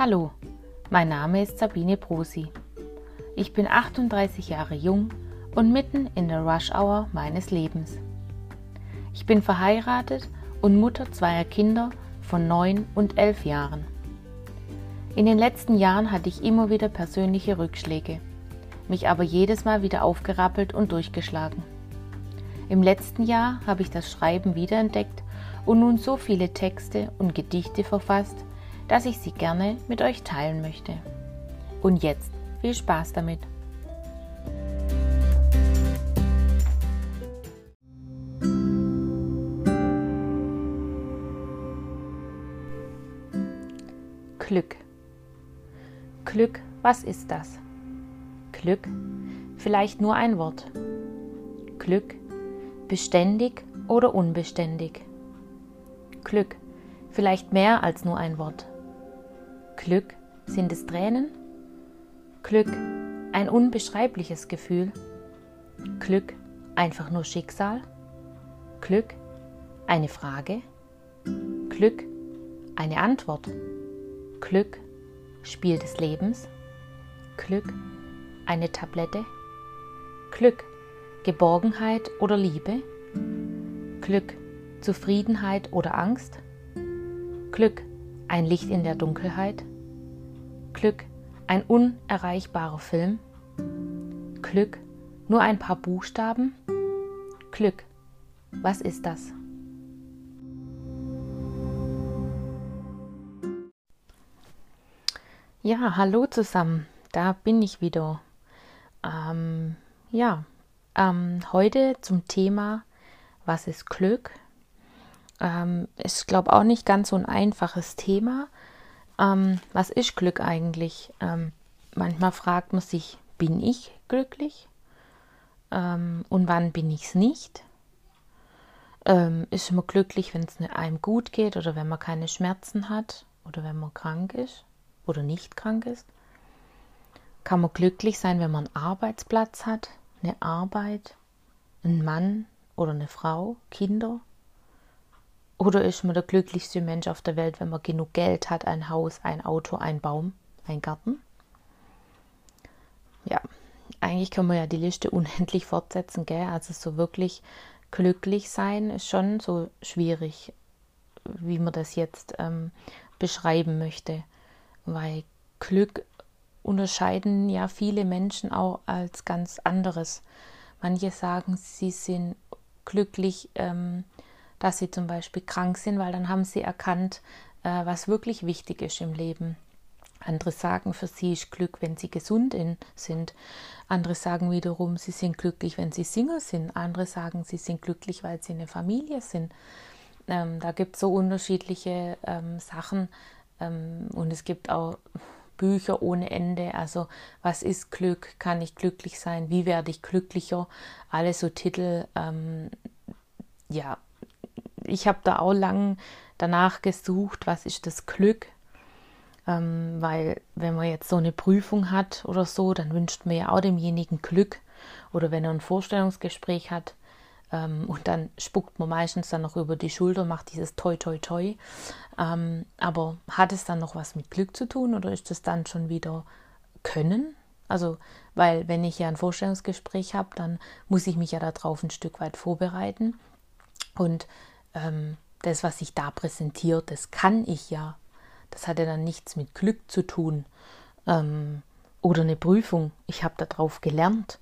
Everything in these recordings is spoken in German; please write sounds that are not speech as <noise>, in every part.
Hallo, mein Name ist Sabine Brosi. Ich bin 38 Jahre jung und mitten in der Rush-Hour meines Lebens. Ich bin verheiratet und Mutter zweier Kinder von 9 und 11 Jahren. In den letzten Jahren hatte ich immer wieder persönliche Rückschläge, mich aber jedes Mal wieder aufgerappelt und durchgeschlagen. Im letzten Jahr habe ich das Schreiben wiederentdeckt und nun so viele Texte und Gedichte verfasst, dass ich sie gerne mit euch teilen möchte. Und jetzt viel Spaß damit! Glück. Glück, was ist das? Glück, vielleicht nur ein Wort. Glück, beständig oder unbeständig. Glück, vielleicht mehr als nur ein Wort. Glück, sind es Tränen? Glück, ein unbeschreibliches Gefühl? Glück, einfach nur Schicksal? Glück, eine Frage? Glück, eine Antwort? Glück, Spiel des Lebens? Glück, eine Tablette? Glück, Geborgenheit oder Liebe? Glück, Zufriedenheit oder Angst? Glück, ein Licht in der Dunkelheit? Glück, ein unerreichbarer Film? Glück, nur ein paar Buchstaben? Glück, was ist das? Ja, hallo zusammen, da bin ich wieder. Ähm, ja, ähm, heute zum Thema, was ist Glück? Ähm, ist, glaube auch nicht ganz so ein einfaches Thema. Ähm, was ist Glück eigentlich? Ähm, manchmal fragt man sich, bin ich glücklich? Ähm, und wann bin ich es nicht? Ähm, ist man glücklich, wenn es einem gut geht oder wenn man keine Schmerzen hat oder wenn man krank ist oder nicht krank ist? Kann man glücklich sein, wenn man einen Arbeitsplatz hat, eine Arbeit, einen Mann oder eine Frau, Kinder? Oder ist man der glücklichste Mensch auf der Welt, wenn man genug Geld hat, ein Haus, ein Auto, ein Baum, ein Garten? Ja, eigentlich kann man ja die Liste <laughs> unendlich fortsetzen, gell? Also so wirklich glücklich sein ist schon so schwierig, wie man das jetzt ähm, beschreiben möchte. Weil Glück unterscheiden ja viele Menschen auch als ganz anderes. Manche sagen, sie sind glücklich, ähm, dass sie zum Beispiel krank sind, weil dann haben sie erkannt, äh, was wirklich wichtig ist im Leben. Andere sagen, für sie ist Glück, wenn sie gesund in, sind. Andere sagen wiederum, sie sind glücklich, wenn sie Single sind. Andere sagen, sie sind glücklich, weil sie eine Familie sind. Ähm, da gibt es so unterschiedliche ähm, Sachen ähm, und es gibt auch Bücher ohne Ende. Also was ist Glück? Kann ich glücklich sein? Wie werde ich glücklicher? Alle so Titel. Ähm, ja, ich habe da auch lang danach gesucht, was ist das Glück. Ähm, weil wenn man jetzt so eine Prüfung hat oder so, dann wünscht man ja auch demjenigen Glück. Oder wenn er ein Vorstellungsgespräch hat, ähm, und dann spuckt man meistens dann noch über die Schulter, macht dieses Toi Toi Toi. Ähm, aber hat es dann noch was mit Glück zu tun oder ist das dann schon wieder Können? Also, weil wenn ich ja ein Vorstellungsgespräch habe, dann muss ich mich ja darauf ein Stück weit vorbereiten. Und das, was sich da präsentiert, das kann ich ja. Das hat ja dann nichts mit Glück zu tun. Ähm, oder eine Prüfung, ich habe darauf gelernt.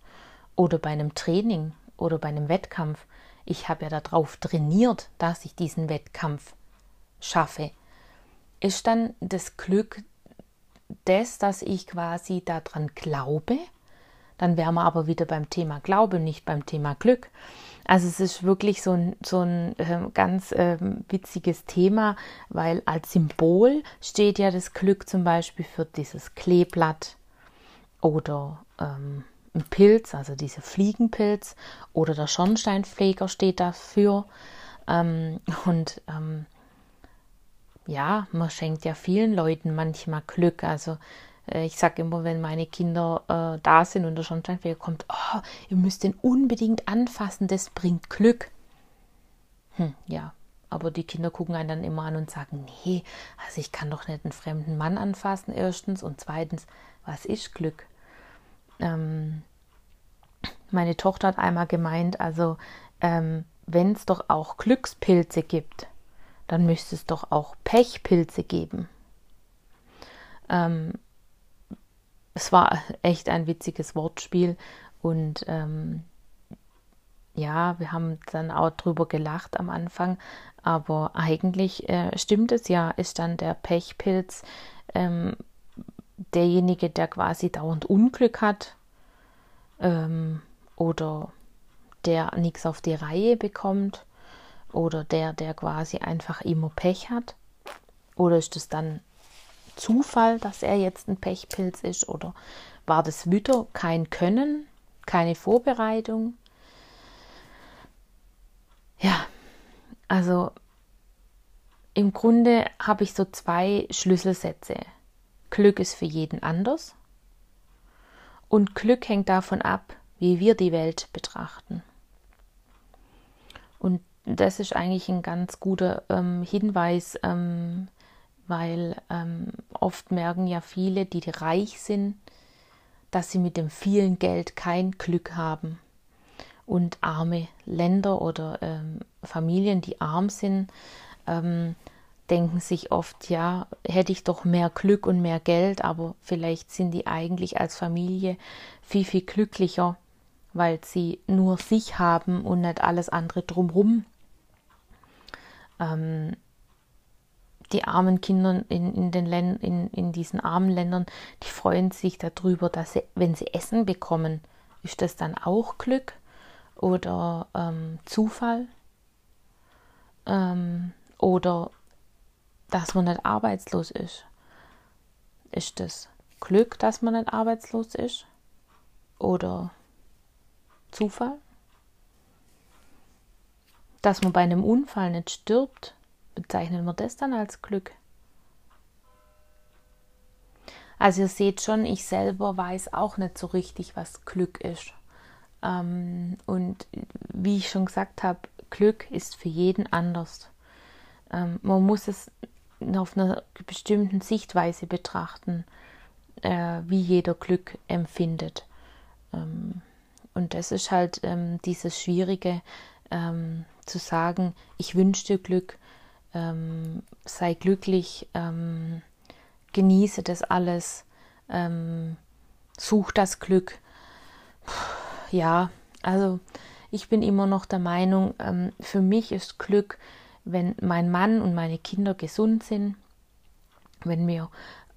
Oder bei einem Training oder bei einem Wettkampf. Ich habe ja darauf trainiert, dass ich diesen Wettkampf schaffe. Ist dann das Glück das, dass ich quasi daran glaube? Dann wären wir aber wieder beim Thema Glaube, nicht beim Thema Glück. Also es ist wirklich so ein, so ein äh, ganz äh, witziges Thema, weil als Symbol steht ja das Glück zum Beispiel für dieses Kleeblatt oder ähm, ein Pilz, also dieser Fliegenpilz oder der Schornsteinfeger steht dafür. Ähm, und ähm, ja, man schenkt ja vielen Leuten manchmal Glück. Also ich sage immer, wenn meine Kinder äh, da sind und der Schornsteinfeger kommt, oh, ihr müsst den unbedingt anfassen, das bringt Glück. Hm, ja, aber die Kinder gucken einen dann immer an und sagen, nee, also ich kann doch nicht einen fremden Mann anfassen, erstens. Und zweitens, was ist Glück? Ähm, meine Tochter hat einmal gemeint, also ähm, wenn es doch auch Glückspilze gibt, dann müsste es doch auch Pechpilze geben. Ähm, es war echt ein witziges Wortspiel und ähm, ja, wir haben dann auch drüber gelacht am Anfang, aber eigentlich äh, stimmt es ja, ist dann der Pechpilz ähm, derjenige, der quasi dauernd Unglück hat ähm, oder der nichts auf die Reihe bekommt oder der, der quasi einfach immer Pech hat? Oder ist es dann Zufall, dass er jetzt ein Pechpilz ist? Oder war das wieder kein Können, keine Vorbereitung? Ja, also im Grunde habe ich so zwei Schlüsselsätze. Glück ist für jeden anders und Glück hängt davon ab, wie wir die Welt betrachten. Und das ist eigentlich ein ganz guter ähm, Hinweis, ähm, weil ähm, oft merken ja viele, die reich sind, dass sie mit dem vielen Geld kein Glück haben und arme Länder oder ähm, Familien, die arm sind, ähm, denken sich oft, ja, hätte ich doch mehr Glück und mehr Geld, aber vielleicht sind die eigentlich als Familie viel, viel glücklicher, weil sie nur sich haben und nicht alles andere drumherum. Ähm, die armen Kinder in, in, den Ländern, in, in diesen armen Ländern, die freuen sich darüber, dass sie, wenn sie Essen bekommen, ist das dann auch Glück? oder ähm, Zufall ähm, oder dass man nicht arbeitslos ist. Ist das Glück, dass man nicht arbeitslos ist oder Zufall? Dass man bei einem Unfall nicht stirbt, bezeichnen wir das dann als Glück. Also ihr seht schon, ich selber weiß auch nicht so richtig, was Glück ist. Ähm, und wie ich schon gesagt habe, Glück ist für jeden anders. Ähm, man muss es auf einer bestimmten Sichtweise betrachten, äh, wie jeder Glück empfindet. Ähm, und das ist halt ähm, dieses Schwierige, ähm, zu sagen, ich wünsche dir Glück, ähm, sei glücklich, genieße das alles, such das Glück. Puh ja, also ich bin immer noch der Meinung, ähm, für mich ist Glück, wenn mein Mann und meine Kinder gesund sind, wenn wir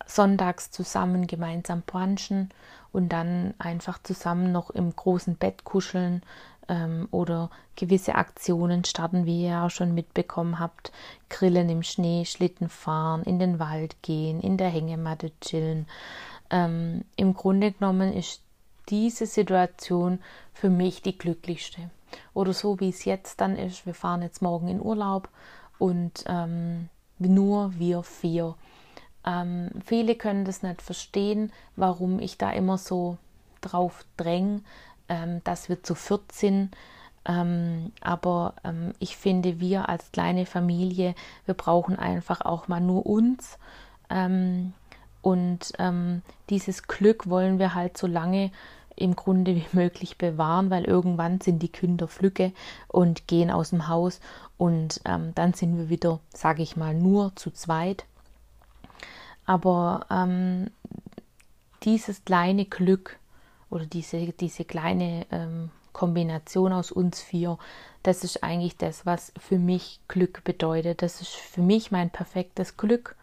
sonntags zusammen gemeinsam brunchen und dann einfach zusammen noch im großen Bett kuscheln ähm, oder gewisse Aktionen starten, wie ihr ja schon mitbekommen habt, grillen im Schnee, Schlitten fahren, in den Wald gehen, in der Hängematte chillen. Ähm, Im Grunde genommen ist diese Situation für mich die glücklichste. Oder so wie es jetzt dann ist, wir fahren jetzt morgen in Urlaub und ähm, nur wir vier. Ähm, viele können das nicht verstehen, warum ich da immer so drauf dränge, ähm, dass wir zu viert sind. Ähm, aber ähm, ich finde, wir als kleine Familie, wir brauchen einfach auch mal nur uns. Ähm, und dieses Glück wollen wir halt so lange im Grunde wie möglich bewahren, weil irgendwann sind die Kinder flücke und gehen aus dem Haus und ähm, dann sind wir wieder, sage ich mal, nur zu zweit. Aber ähm, dieses kleine Glück oder diese, diese kleine ähm, Kombination aus uns vier, das ist eigentlich das, was für mich Glück bedeutet. Das ist für mich mein perfektes Glück.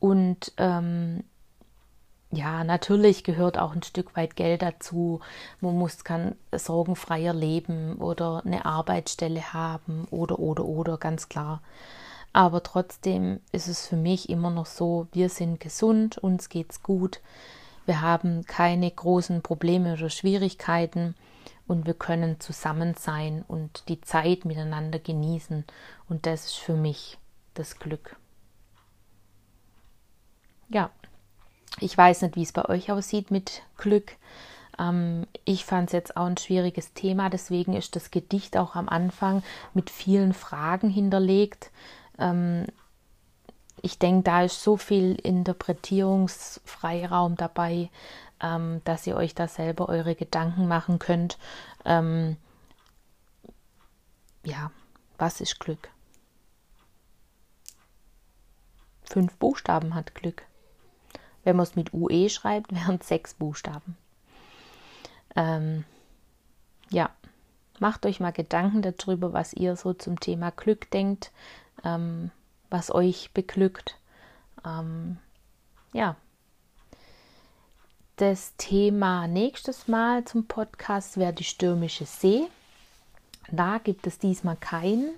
Und ähm, ja, natürlich gehört auch ein Stück weit Geld dazu. Man muss kann sorgenfreier leben oder eine Arbeitsstelle haben oder oder oder ganz klar. Aber trotzdem ist es für mich immer noch so, wir sind gesund, uns geht's gut, wir haben keine großen Probleme oder Schwierigkeiten und wir können zusammen sein und die Zeit miteinander genießen und das ist für mich das Glück. Ja, ich weiß nicht, wie es bei euch aussieht mit Glück, Ähm, ich fand es jetzt auch ein schwieriges Thema, deswegen ist das Gedicht auch am Anfang mit vielen Fragen hinterlegt. Ähm, ich denke, da ist so viel Interpretierungsfreiraum dabei, ähm, dass ihr euch da selber eure Gedanken machen könnt. Ähm, ja, was ist Glück? Fünf Buchstaben hat Glück. Wenn man es mit UE schreibt, <laughs> wären es sechs Buchstaben. Ähm, ja, macht euch mal Gedanken darüber, was ihr so zum Thema Glück denkt, ähm, was euch beglückt. Ähm, ja. Das Thema nächstes Mal zum Podcast wäre die stürmische See. Da gibt es diesmal kein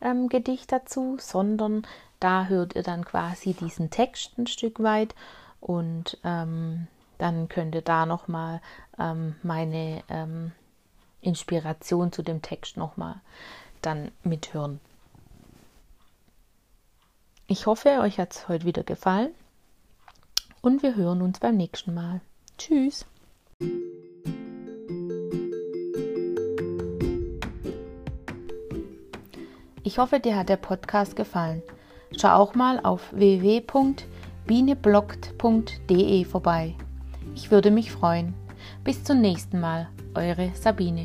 ähm, Gedicht dazu, sondern da hört ihr dann quasi diesen Text ein Stück weit und ähm, dann könnt ihr da nochmal ähm, meine ähm, Inspiration zu dem Text nochmal dann mithören. Ich hoffe, euch hat es heute wieder gefallen und wir hören uns beim nächsten Mal. Tschüss! Ich hoffe, dir hat der Podcast gefallen. Schau auch mal auf www.bieneblockt.de vorbei. Ich würde mich freuen. Bis zum nächsten Mal, eure Sabine.